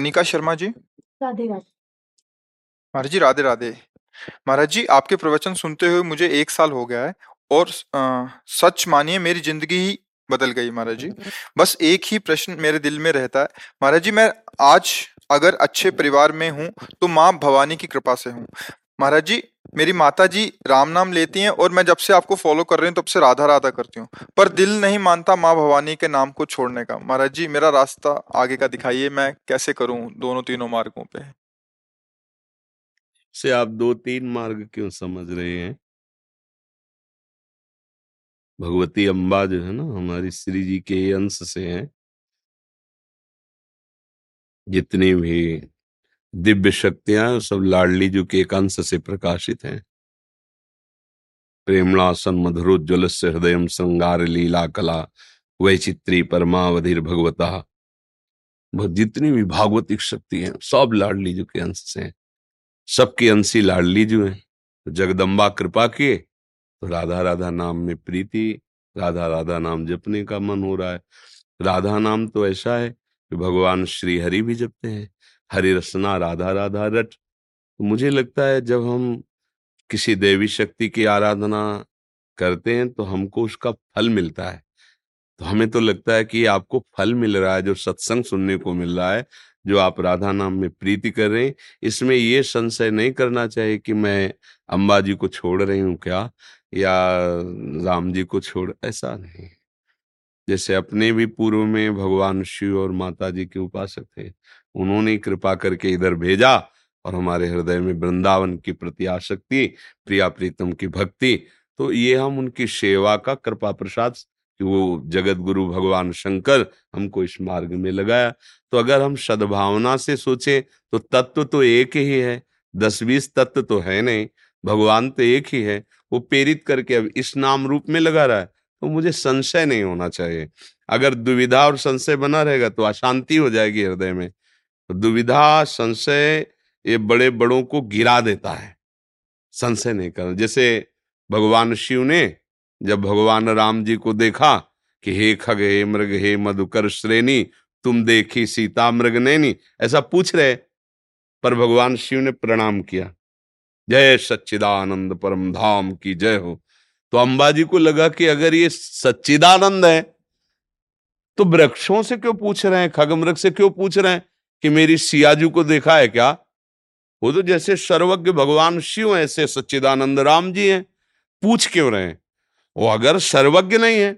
कनिका शर्मा जी? राधे राधे। महाराज जी राधे राधे। महाराज जी आपके प्रवचन सुनते हुए मुझे एक साल हो गया है और आ, सच मानिए मेरी ज़िंदगी ही बदल गई महाराज जी। बस एक ही प्रश्न मेरे दिल में रहता है। महाराज जी मैं आज अगर अच्छे परिवार में हूँ तो माँ भवानी की कृपा से हूँ। महाराज जी मेरी माता जी राम नाम लेती हैं और मैं जब से आपको फॉलो कर रही हूँ, तब से राधा राधा करती हूँ। पर दिल नहीं मानता माँ भवानी के नाम को छोड़ने का। महाराज जी, मेरा रास्ता आगे का दिखाइए, मैं कैसे करूँ दोनों तीनों मार्गों पे? से आप दो तीन मार्ग क्यों समझ रहे हैं? भगवती अम्बा जो है ना, हमारी श्री जी के अंश से हैं। जितनी भी दिव्य शक्तियाँ सब लाडली जी के एक अंश से प्रकाशित हैं। प्रेमणासन मधुरोज्वल से हृदय श्रृंगार, लीला, कला, वैचित्री, परमावधिर भगवता। जितनी भी भागवतिक शक्ति है, सब लाडली जी के अंश से हैं। सबकी अंशी लाडली जो है। तो जगदम्बा कृपा किए तो राधा राधा नाम में प्रीति, राधा राधा नाम जपने का मन हो रहा है। राधा नाम तो ऐसा है कि भगवान श्री हरि भी जपते हैं। हरि रसना, राधा राधा, रट। तो मुझे लगता है जब हम किसी देवी शक्ति की आराधना करते हैं तो हमको उसका फल मिलता है। तो हमें तो लगता है कि आपको फल मिल रहा है, जो सत्संग सुनने को मिल रहा है, जो आप राधा नाम में प्रीति कर रहे हैं। इसमें ये संशय नहीं करना चाहिए कि मैं अम्बा जी को छोड़ रही हूँ क्या, या राम जी को छोड़, ऐसा नहीं। जैसे अपने भी पूर्व में भगवान शिव और माता जी के उपासक थे उन्होंने कृपा करके इधर भेजा और हमारे हृदय में वृंदावन की प्रति आसक्ति प्रिया प्रीतम की भक्ति। तो ये हम उनकी सेवा का कृपा प्रसाद कि वो जगत गुरु भगवान शंकर हमको इस मार्ग में लगाया। तो अगर हम सद्भावना से सोचें तो तत्व तो एक ही है। दस बीस तत्व तो है नहीं। भगवान तो एक ही है। वो प्रेरित करके अब इस नाम रूप में लगा रहा है। तो मुझे संशय नहीं होना चाहिए। अगर दुविधा और संशय बना रहेगा तो अशांति हो जाएगी हृदय में। दुविधा, संशय ये बड़े बड़ों को गिरा देता है। संशय नहीं करना। जैसे भगवान शिव ने जब भगवान राम जी को देखा कि हे खग, हे मृग, हे मधुकर श्रेणी, तुम देखी सीता मृग नैनी, ऐसा पूछ रहे, पर भगवान शिव ने प्रणाम किया। जय सच्चिदानंद परम धाम की जय हो। तो अंबा जी को लगा कि अगर ये सच्चिदानंद है तो वृक्षों से क्यों पूछ रहे हैं, खग मृग से क्यों पूछ रहे हैं? कि मेरी सियाजू को देखा है क्या? वो तो जैसे सर्वज्ञ भगवान शिव ऐसे सच्चिदानंद राम जी हैं। पूछ क्यों रहे हैं? वो अगर सर्वज्ञ नहीं है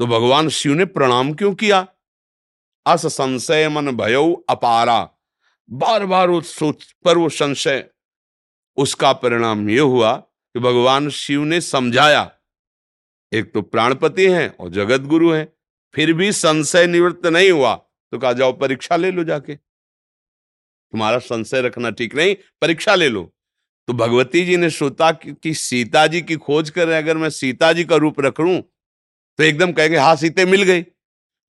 तो भगवान शिव ने प्रणाम क्यों किया? अस संशय मन भयो अपारा। बार बार उस सोच, पर वो संशय, उसका परिणाम ये हुआ कि भगवान शिव ने समझाया। एक तो प्राणपति हैं और जगत गुरु हैं, फिर भी संशय निवृत्त नहीं हुआ तो कहा जाओ परीक्षा ले लो जाके। तुम्हारा संशय रखना ठीक नहीं परीक्षा ले लो। तो भगवती जी ने सोचा कि, सीता जी की खोज कर अगर मैं सीता जी का रूप रख लूँ तो एकदम कहेंगे हाँ सीते मिल गई।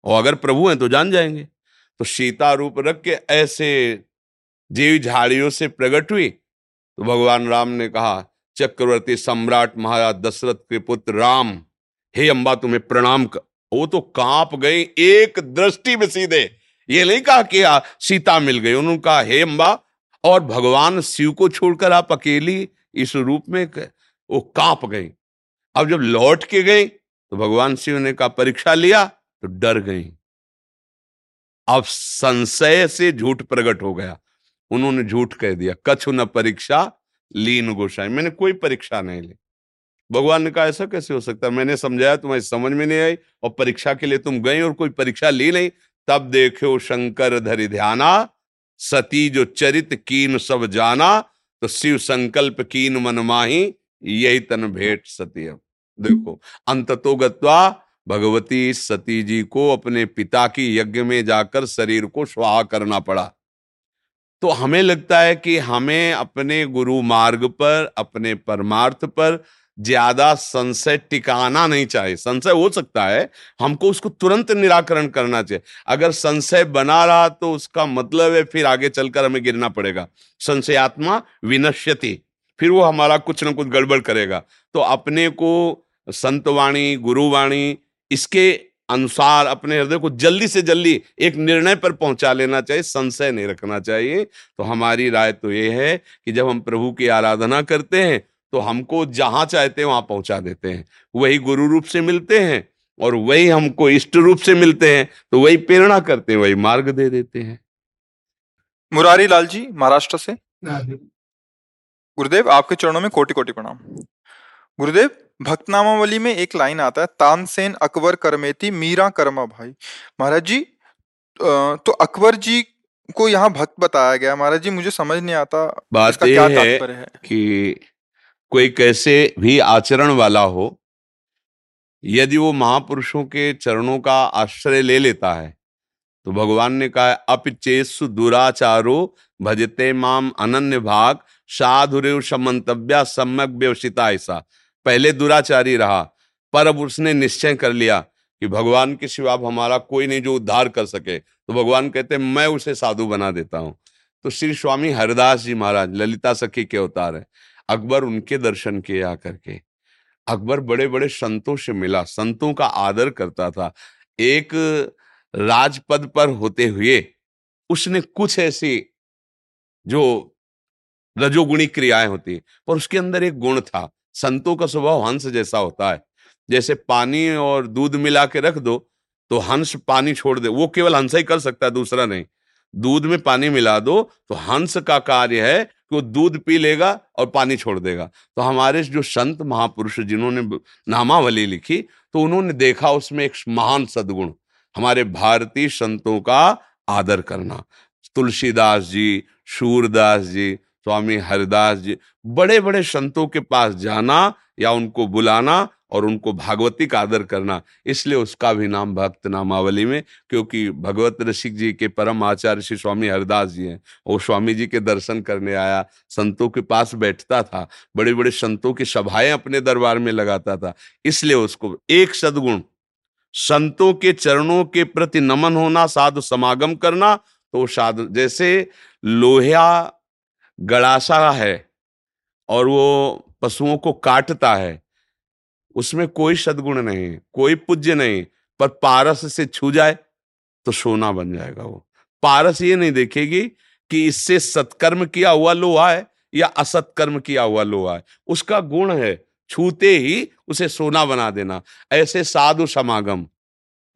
और अगर प्रभु हैं तो जान जाएँगे। तो सीता रूप रख के ऐसे जीव झाड़ियों से प्रकट हुई। तो भगवान राम ने कहा चक्रवर्ती सम्राट महाराज दशरथ के पुत्र राम हे अम्बा तुम्हें प्रणाम कर। वो तो काँप गई एक दृष्टि में सीधे। ये नहीं कहा कि आ, सीता मिल गई। उन्होंने कहा हे अम्बा और भगवान शिव को छोड़कर आप अकेली इस रूप में वो काँप गई। अब जब लौट के गई तो भगवान शिव ने कहा परीक्षा लिया? तो डर गई। अब संशय से झूठ प्रकट हो गया। उन्होंने झूठ कह दिया कछु न परीक्षा लीन गोसाई। मैंने कोई परीक्षा नहीं ली। भगवान ने कहा ऐसा कैसे हो सकता मैंने समझाया तुम्हें समझ में नहीं आई और परीक्षा के लिए तुम गई और कोई परीक्षा ली नहीं। तब देखो शंकर धरि ध्याना, सती जो चरित कीन सब जाना तो शिव संकल्प कीन मन माही, यही तन भेंट सती अब। देखो अंततो गत्वा भगवती सती जी को अपने पिता की यज्ञ में जाकर शरीर को स्वाहा करना पड़ा। तो हमें लगता है कि हमें अपने गुरु मार्ग पर, अपने परमार्थ पर ज़्यादा संशय टिकाना नहीं चाहिए। संशय हो सकता है, हमको उसको तुरंत निराकरण करना चाहिए। अगर संशय बना रहा तो उसका मतलब है फिर आगे चलकर हमें गिरना पड़ेगा। संशयात्मा विनश्यति, फिर वो हमारा कुछ ना कुछ गड़बड़ करेगा। तो अपने को संतवाणी, गुरुवाणी, इसके अनुसार अपने हृदय को जल्दी से जल्दी एक निर्णय पर पहुँचा लेना चाहिए, संशय नहीं रखना चाहिए। तो हमारी राय तो ये है कि जब हम प्रभु की आराधना करते हैं तो हमको जहाँ चाहते हैं वहाँ पहुँचा देते हैं। वही गुरु रूप से मिलते हैं और वही हमको इष्ट रूप से मिलते हैं तो वही प्रेरणा करते हैं वही मार्ग दे देते हैं। मुरारी लाल जी महाराष्ट्र से। गुरुदेव आपके चरणों में कोटि कोटि प्रणाम। गुरुदेव भक्तनामावली में एक लाइन आता है तानसेन अकबर करमेती मीरा कर्मा भाई। महाराज जी तो अकबर जी को यहाँ भक्त बताया गया। महाराज जी मुझे समझ नहीं आता बात इसका क्या है है। कि कोई कैसे भी आचरण वाला हो, यदि वो महापुरुषों के चरणों का आश्रय ले लेता है तो भगवान ने कहा अपिचेसु दुराचारो भजते माम अनन्य भाग, साधुरेव समंतव्या सम्यक व्यवसिता ऐसा। पहले दुराचारी रहा, पर अब उसने निश्चय कर लिया कि भगवान के सिवा हमारा कोई नहीं जो उद्धार कर सके। तो भगवान कहते, मैं उसे साधु बना देता हूँ। तो श्री स्वामी हरिदास जी महाराज, ललिता सखी के अवतार है। अकबर उनके दर्शन किए आकर के। अकबर बड़े बड़े संतों से मिला। संतों का आदर करता था। एक राजपद पर होते हुए उसने कुछ ऐसी जो रजोगुणी क्रियाएँ होती पर उसके अंदर एक गुण था। संतों का स्वभाव हंस जैसा होता है। जैसे पानी और दूध मिला के रख दो तो हंस पानी छोड़ दे। वो केवल हंस ही कर सकता है, दूसरा नहीं। दूध में पानी मिला दो तो हंस का कार्य है कि वो दूध पी लेगा और पानी छोड़ देगा। तो हमारे जो संत महापुरुष जिन्होंने नामावली लिखी तो उन्होंने देखा उसमें एक महान सदगुण। हमारे भारतीय संतों का आदर करना। तुलसीदास जी सूरदास जी, स्वामी हरिदास जी बड़े बड़े संतों के पास जाना या उनको बुलाना और उनको भागवती का आदर करना, इसलिए उसका भी नाम भक्त नामावली में, क्योंकि भगवत रसिक जी के परम आचार्य श्री स्वामी हरिदास जी हैं। वो स्वामी जी के दर्शन करने आया, संतों के पास बैठता था बड़े बड़े संतों की सभाएँ अपने दरबार में लगाता था, इसलिए उसको एक सदगुण, संतों के चरणों के प्रति नमन होना, साधु समागम करना तो साधु, जैसे लोहिया गड़ासा है और वो पशुओं को काटता है उसमें कोई सदगुण नहीं, कोई पूज्य नहीं, पर पारस से छू जाए तो सोना बन जाएगा वो। पारस ये नहीं देखेगी कि इससे सत्कर्म किया हुआ लोहा है या असत्कर्म किया हुआ लोहा है। उसका गुण है छूते ही उसे सोना बना देना। ऐसे साधु समागम,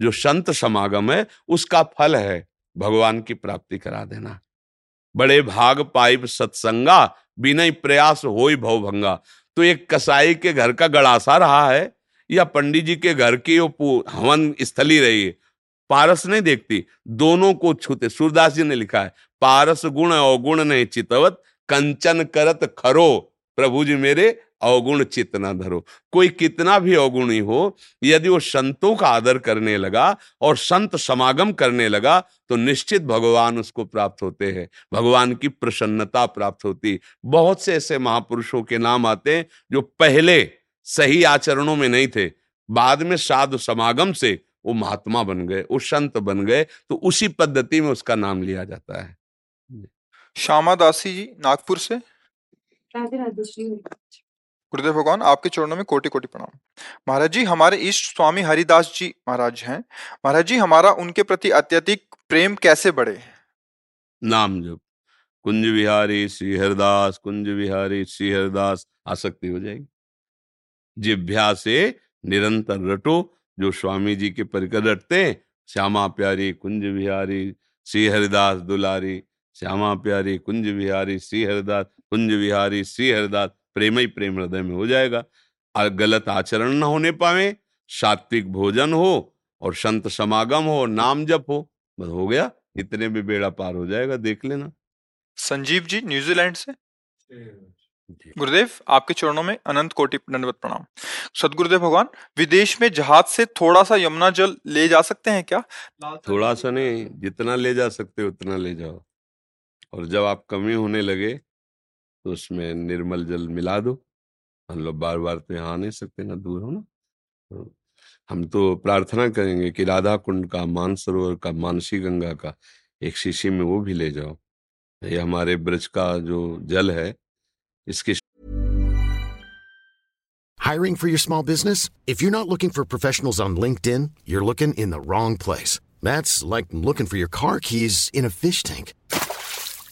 जो संत समागम है, उसका फल है भगवान की प्राप्ति करा देना। बड़े भाग पाइप सत्संगा बिना प्रयास होई भवभंगा तो एक कसाई के घर का गड़ासा रहा है, या पंडित जी के घर की वो हवन स्थली रही है। पारस नहीं देखती, दोनों को छूते। सूरदास जी ने लिखा है, पारस गुण अवगुण नहीं चितवत, कंचन करत खरो, प्रभु जी मेरे अवगुण चित न धरो। कोई कितना भी अवगुणी हो यदि वो संतों का आदर करने लगा और संत समागम करने लगा तो निश्चित भगवान उसको प्राप्त होते हैं। भगवान की प्रसन्नता प्राप्त होती। बहुत से ऐसे महापुरुषों के नाम आते हैं जो पहले सही आचरणों में नहीं थे। बाद में साधु समागम से वो महात्मा बन गए वो संत बन गए तो उसी पद्धति में उसका नाम लिया जाता है। श्यामा दासी जी नागपुर से? राधे राधे गुरुदेव भगवान, आपके चरणों में कोटि कोटि प्रणाम। महाराज जी, हमारे इष्ट स्वामी हरिदास जी महाराज हैं। महाराज जी, हमारा उनके प्रति अत्यधिक प्रेम कैसे बढ़े? नाम जप। कुंज विहारी श्री हरिदास, कुंज विहारी श्री हरिदास, आसक्ति हो जाएगी। जिभ्या से निरंतर रटो, जो स्वामी जी के परिकर रटते हैं। श्यामा प्यारी कुंज विहारी श्री हरिदास दुलारी। श्यामा प्यारी कुंज विहारी श्री हरिदास, कुंज विहारी श्री हरिदास। प्रेम ही प्रेम हृदय में हो जाएगा। और गलत आचरण न होने पावे सात्विक भोजन हो और संत समागम हो नाम जप हो बस हो गया। इतने में बेड़ा पार हो जाएगा देख लेना। संजीव जी न्यूजीलैंड से? गुरुदेव आपके चरणों में अनंत कोटि दंडवत प्रणाम। सदगुरुदेव भगवान विदेश में जहाज़ से थोड़ा सा यमुना जल ले जा सकते हैं क्या? थोड़ा सा नहीं जितना ले जा सकते उतना ले जाओ। और जब आप कमी होने लगे तो उसमें निर्मल जल मिला दो। हम लोग बार बार तो यहाँ आ नहीं सकते ना, दूर हो ना। तो हम तो प्रार्थना करेंगे कि राधा कुंड का, मानसरोवर का, मानसी गंगा का एक शीशी में वो भी ले जाओ। ये हमारे ब्रज का जो जल है, इसके hiring for your small business if you not looking for professionals on LinkedIn you are looking in the wrong place that's like looking for your car keys in a fish tank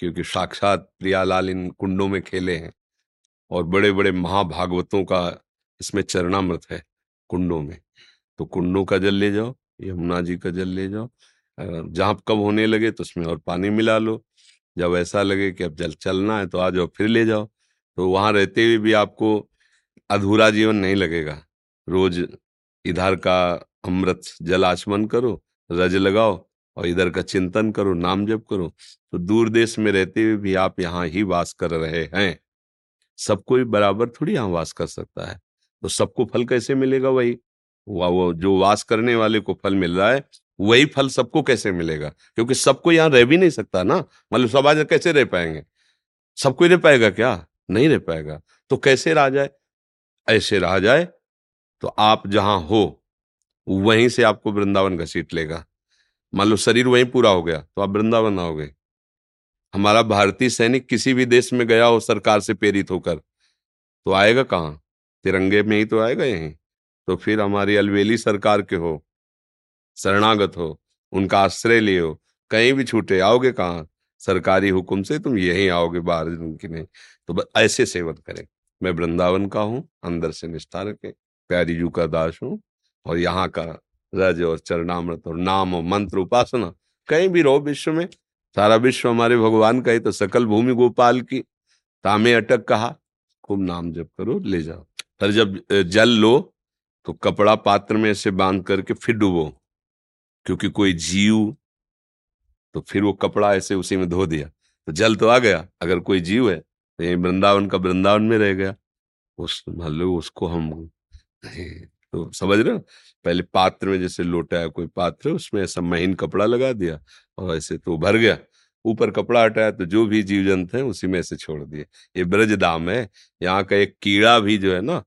क्योंकि साक्षात प्रियालाल इन कुंडों में खेले हैं और बड़े बड़े महाभागवतों का इसमें चरणामृत है कुंडों में। तो कुंडों का जल ले जाओ, यमुना जी का जल ले जाओ जहाँ कब होने लगे तो उसमें और पानी मिला लो। जब ऐसा लगे कि अब जल चलना है तो आ जाओ, फिर ले जाओ। तो वहाँ रहते हुए भी आपको अधूरा जीवन नहीं लगेगा। रोज इधर का अमृत जल आचमन करो, रज लगाओ और इधर का चिंतन करो, नाम जप करो तो दूर देश में रहते हुए भी आप यहाँ ही वास कर रहे हैं। सब कोई बराबर थोड़ी यहाँ वास कर सकता है। तो सबको फल कैसे मिलेगा वही? वो वो जो वास करने वाले को फल मिल रहा है, वही फल सबको कैसे मिलेगा? क्योंकि सबको यहाँ रह भी नहीं सकता ना। मतलब सब आज कैसे रह पाएँगे? सब कोई रह पाएगा क्या? नहीं रह पाएगा। तो कैसे रहा जाए? ऐसे रहा जाए तो आप जहाँ हो, वहीं से आपको वृंदावन घसीट लेगा। मान लो शरीर वहीं पूरा हो गया तो आप वृंदावन आओगे हमारा भारतीय सैनिक किसी भी देश में गया हो, सरकार से प्रेरित होकर तो आएगा कहाँ? तिरंगे में ही तो आएगा यहीं। तो फिर हमारी अलवेली सरकार के हो, शरणागत हो, उनका आश्रय लिए हो, कहीं भी छूटे, आओगे कहाँ? सरकारी हुक्म से तुम यहीं आओगे बाहर की नहीं। तो ऐसे सेवन करें। मैं वृंदावन का हूँ, अंदर से निष्ठा रखें प्यारी जू का दास हूँ, और यहाँ का रज और चरणामृत और नाम और मंत्र उपासना। कहीं भी रहो विश्व में। सारा विश्व हमारे भगवान का ही तो सकल भूमि गोपाल की। तामे अटक कहा, खूब नाम जप करो, ले जाओ। पर जब जल लो तो कपड़ा पात्र में ऐसे बाँध करके फिर डुबो। क्योंकि कोई जीव तो फिर वो कपड़ा ऐसे उसी में धो दिया। तो जल तो आ गया। अगर कोई जीव है तो ये वृंदावन का वृंदावन में रह गया। उस, मान लो उसको हम तो समझ रहे पहले पात्र में जैसे लोटा है, कोई पात्र, उसमें ऐसा महीन कपड़ा लगा दिया और ऐसे तो भर गया। ऊपर कपड़ा हटाया तो जो भी जीव जंतु है उसी में ऐसे छोड़ दिए। ये ब्रज धाम है। यहाँ का एक कीड़ा भी जो है ना,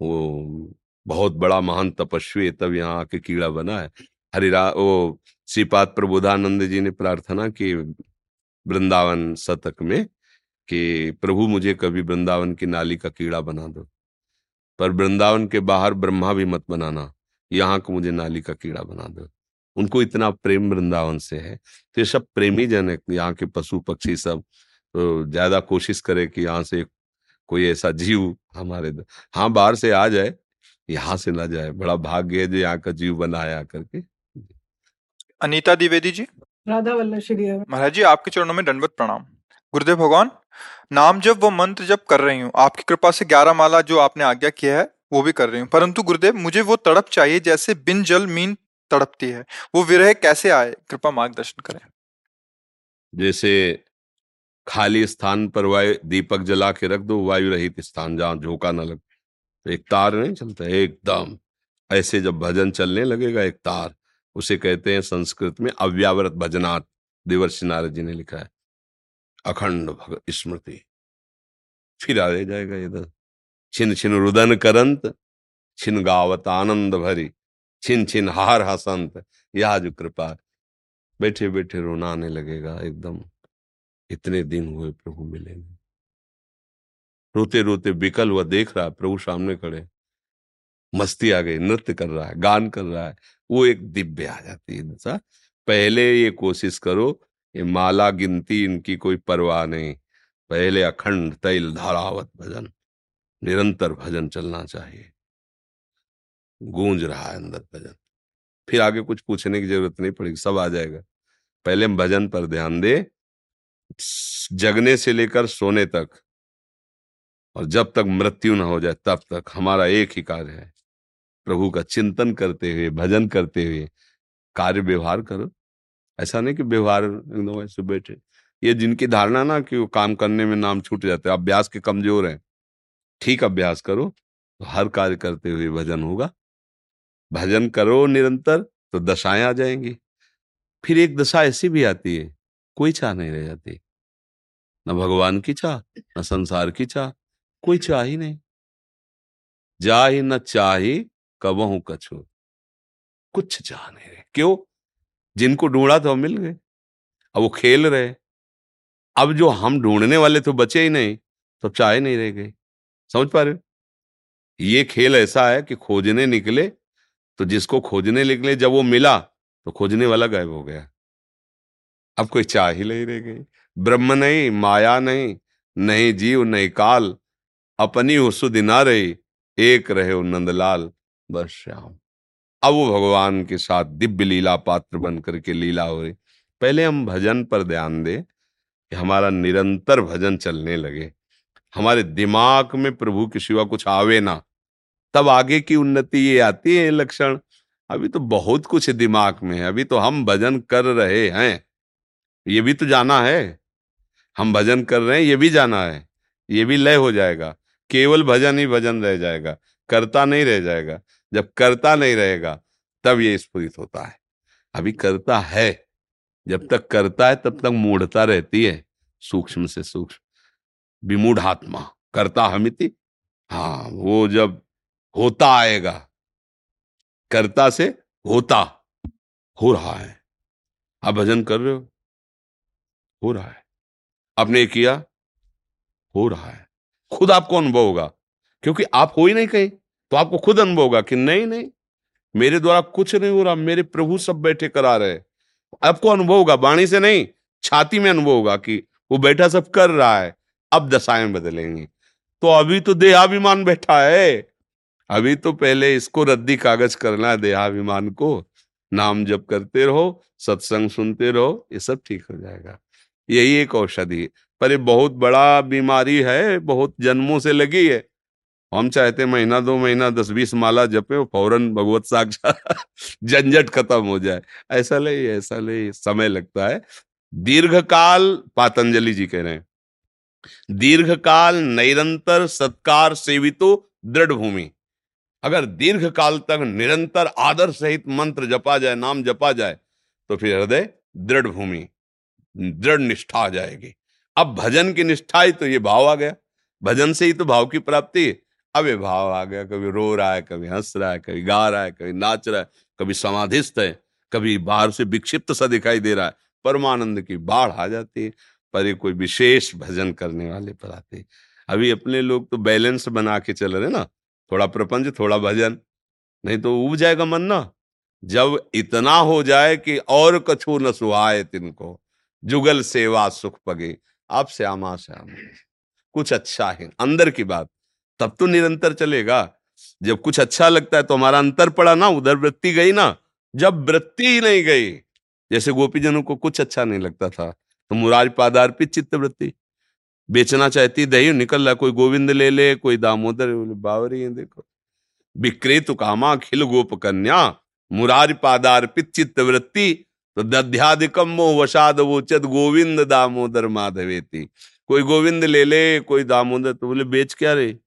वो बहुत बड़ा महान तपस्वी तब यहाँ आके कीड़ा बना है। हरिरा, वो श्रीपाद प्रबोधानंद जी ने प्रार्थना की वृंदावन शतक में कि प्रभु मुझे कभी वृंदावन की नाली का कीड़ा बना दो। पर वृंदावन के बाहर ब्रह्मा भी मत बनाना। यहाँ को मुझे नाली का कीड़ा बना दो। उनको इतना प्रेम वृंदावन से है तो ये सब प्रेमी जन है यहाँ के पशु पक्षी सब। तो ज़्यादा कोशिश करे कि यहाँ से कोई ऐसा जीव हमारे हाँ बाहर से आ जाए यहाँ से ना जाए। बड़ा भाग्य है जो यहाँ का जीव बनाया करके। अनीता द्विवेदी जी? राधा वल्लभ श्री महाराज जी आपके चरणों में दंडवत प्रणाम। गुरुदेव भगवान, नाम जब व मंत्र जब कर रही हूँ, आपकी कृपा से ग्यारह माला जो आपने आज्ञा किया है, वो भी कर रही हूँ। परंतु गुरुदेव, मुझे वो तड़प चाहिए जैसे बिन जल मीन तड़पती है। वो विरह कैसे आए? कृपा मार्गदर्शन करें। जैसे खाली स्थान पर वायु, दीपक जला के रख दो, वायु रहित स्थान जहाँ झोंका न लगे। तो एक तार नहीं चलता, एकदम। ऐसे जब भजन चलने लगेगा, एक तार। उसे कहते हैं संस्कृत में अव्यावृत भजनाथ देवर्षि नारद जी ने लिखा है। अखंड भग, स्मृति। फिर आ जाएगा इधर। छिन छिन रुदन करंत, छिन गावत आनंद भरी, छिन छिन हार हसंत। यह जो कृपा। बैठे बैठे रोना आने लगेगा एकदम। इतने दिन हुए प्रभु मिले रोते रोते विकल हुआ देख रहा है, प्रभु सामने खड़े मस्ती आ गई, नृत्य कर रहा है, गान कर रहा है। वो एक दिव्य आ जाती है दशा पहले ये कोशिश करो ये माला गिनती इनकी कोई परवाह नहीं। पहले अखंड तैल धारावत भजन, निरंतर भजन चलना चाहिए। गूंज रहा है अंदर भजन। फिर आगे कुछ पूछने की ज़रूरत नहीं पड़ेगी, सब आ जाएगा। पहले हम भजन पर ध्यान दे, जगने से लेकर सोने तक। और जब तक मृत्यु ना हो जाए, तब तक हमारा एक ही कार्य है। प्रभु का चिंतन करते हुए, भजन करते हुए कार्य व्यवहार करो। ऐसा नहीं कि व्यवहार एकदम ऐसे बैठे। ये जिनकी धारणा ना कि वो काम करने में नाम छूट जाते हैं, अभ्यास के कमज़ोर हैं। ठीक अभ्यास करो तो हर कार्य करते हुए भजन होगा। भजन करो निरंतर तो दशाएँ आ जाएँगी। फिर एक दशा ऐसी भी आती है, कोई चाह नहीं रह जाती। न भगवान की चाह, न संसार की चाह, कोई चाह ही नहीं। जा ही न चाही, कबहू कछु। कुछ चाह नहीं रहे। क्यों? जिनको ढूंढा तो मिल गए। अब वो खेल रहे अब जो हम ढूँढने वाले तो बचे ही नहीं तो चाहे नहीं रह गए। समझ पा रहे हो? ये खेल ऐसा है कि खोजने निकले तो जिसको खोजने निकले, जब वो मिला तो खोजने वाला गायब हो गया। अब कोई चाह ही नहीं रह गई। ब्रह्म नहीं, माया नहीं नहीं जीव, नहीं काल, अपनी हो सुध ना रही, एक रहे नंदलाल बस श्याम। अब वो भगवान के साथ दिव्य लीला पात्र बन करके लीला हो रही। पहले हम भजन पर ध्यान दें कि हमारा निरंतर भजन चलने लगे। हमारे दिमाग में प्रभु के सिवा कुछ आवे ना। तब आगे की उन्नति ये आती है लक्षण। अभी तो बहुत कुछ दिमाग में है, अभी तो हम भजन कर रहे हैं। ये भी तो जाना है। हम भजन कर रहे हैं, ये भी जाना है। ये भी लय हो जाएगा। केवल भजन ही भजन रह जाएगा। करता नहीं रह जाएगा। जब करता नहीं रहेगा, तब ये स्फुरित होता है। अभी करता है, जब तक करता है, तब तक मूढ़ता रहती है, सूक्ष्म से सूक्ष्म। विमूढ़ात्मा, करता हमिति हाँ वो जब होता आएगा, करता से होता, हो रहा है। आप भजन कर रहे हो? हो रहा है। आपने किया? हो रहा है। खुद आपको अनुभव होगा, क्योंकि आप हो ही नहीं कहीं। तो आपको खुद अनुभव होगा कि नहीं नहीं, मेरे द्वारा कुछ नहीं हो रहा, मेरे प्रभु सब बैठे करा रहे आपको अनुभव होगा, वाणी से नहीं, छाती में अनुभव होगा कि वो बैठा सब कर रहा है, अब दशाएँ बदलेंगी। तो अभी तो देहाभिमान बैठा है, अभी तो पहले इसको रद्दी कागज़ करना है देहाभिमान को, नाम जप करते रहो, सत्संग सुनते रहो, ये सब ठीक हो जाएगा। यही एक औषधि पर ये बहुत बड़ा बीमारी है, बहुत जन्मों से लगी है हम चाहते महीना दो महीना, दस बीस माला जपे, फ़ौरन भगवत साक्षात झंझट खत्म हो जाए। ऐसा ले ऐसा ले समय लगता है। दीर्घ काल पातंजलि जी कह रहे हैं। दीर्घ काल निरंतर सत्कार सेवितो दृढ़ भूमि। अगर दीर्घ काल तक निरंतर आदर सहित मंत्र जपा जाए, नाम जपा जाए तो फिर हृदय दृढ़ भूमि, दृढ़ निष्ठा आ जाएगी। अब भजन की निष्ठा ही तो ये भाव आ गया। भजन से ही तो भाव की प्राप्ति अब ये भाव आ गया, कभी रो रहा है, कभी हंस रहा है, कभी गा रहा है, कभी नाच रहा है, कभी समाधिस्थ है, कभी बाहर से विक्षिप्त सा दिखाई दे रहा है, परमानंद की बाढ़ आ जाती है, पर ये कोई विशेष भजन करने वाले पर आते अभी अपने लोग तो बैलेंस बना के चल रहे ना, थोड़ा प्रपंच, थोड़ा भजन, नहीं तो उब जाएगा मन ना। जब इतना हो जाए कि और कछु न सुहाए तिनको, जुगल सेवा सुख पगे, आप श्यामा श्याम। कुछ अच्छा है, अंदर की बात तब तो निरंतर चलेगा। जब कुछ अच्छा लगता है तो हमारा अंतर पड़ा ना, उधर वृत्ति गई ना, जब वृत्ति ही नहीं गई, जैसे गोपीजनों को कुछ अच्छा नहीं लगता था तो मुरार पादार्पित चित्त वृत्ति। बेचना चाहती, दही निकल रहा कोई गोविंद ले ले, कोई दामोदर बावरी देखो। विक्रेतु कामा, खिल गोप कन्या मुरार पादार्पित चित्त वृत्ति तो दध्यादिकम मोह वसाद वोचत गोविंद दामोदर माधवेती। कोई गोविंद ले ले, कोई दामोदर तो बोले, बेच क्या रे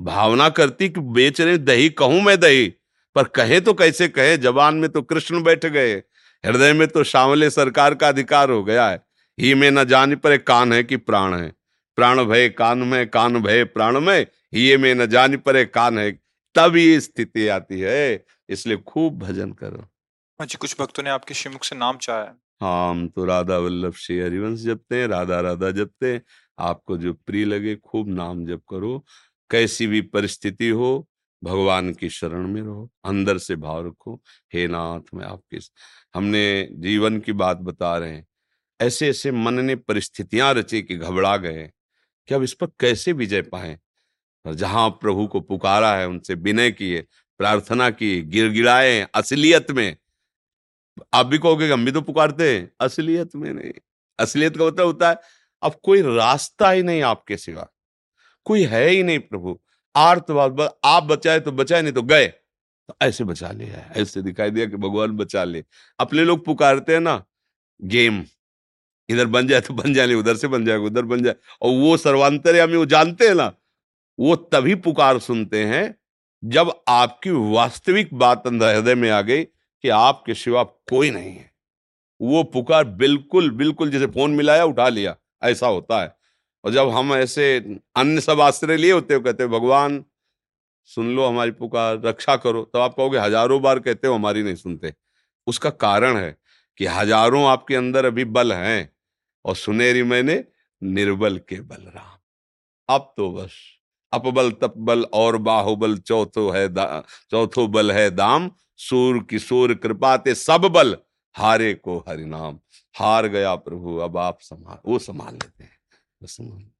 भावना करती कि बेच रहे दही कहूँ मैं दही पर कहे तो कैसे कहे जबान में तो कृष्ण बैठ गए हृदय में तो शामले सरकार का अधिकार हो गया है ही में न जान पर कान है कि प्राण है प्राण भय कान में कान भय प्राण में ये में न जान पर कान है तब ये स्थिति आती है इसलिए खूब भजन करो। हाँ जी कुछ भक्तों ने आपके श्रीमुख से नाम चाहा हाँ हम तो राधा वल्लभ श्री हरिवंश जपते हैं राधा राधा जपते हैं आपको जो प्रिय लगे खूब नाम जप करो कैसी भी परिस्थिति हो, भगवान की शरण में रहो, अंदर से भाव रखो, हे नाथ, मैं आपके हमने जीवन की बात बता रहे हैं। ऐसे ऐसे मन ने परिस्थितियाँ रची कि घबरा गए। कि अब इस पर कैसे विजय पाए? और जहाँ प्रभु को पुकारा है, उनसे विनय किए, प्रार्थना की, गिड़गिड़ाए, असलियत में। आप भी कहोगे हम भी तो पुकारते हैं। असलियत में नहीं। असलियत का मतलब होता है, अब कोई रास्ता ही नहीं आपके सिवा। कोई है ही नहीं प्रभु। आर्तवाद आप बचाए तो बचाए, नहीं तो गए। तो ऐसे बचा लिया ऐसे दिखाई दिया कि भगवान बचा ले। अपने लोग पुकारते हैं ना, गेम। इधर बन जाए तो बन जाए उधर से बन जाएगा, उधर बन जाए। और वो सर्वांतरयामी, वो जानते हैं ना, वो तभी पुकार सुनते हैं जब आपकी वास्तविक बात अंदर हृदय में आ गई कि आपके सिवा कोई नहीं है। वो पुकार बिल्कुल बिल्कुल जैसे फ़ोन मिलाया, उठा लिया। ऐसा होता है। और जब हम ऐसे अन्य सब आश्रय लिए होते हो, कहते हो, भगवान, सुन लो हमारी पुकार रक्षा करो। तो आप कहोगे, हज़ारों बार कहते हो, हमारी नहीं सुनते। उसका कारण है कि हज़ारों आपके अंदर अभी बल हैं और सुनेरी मैंने निर्बल के बल राम अब तो बस अपबल तपबल और बाहुबल चौथो है चौथो बल है दाम। सूर किशोर कृपाते सब बल, हारे को हरिनाम। हार गया प्रभु, अब आप संभाल वो संभाल लेते हैं। Assim, mano.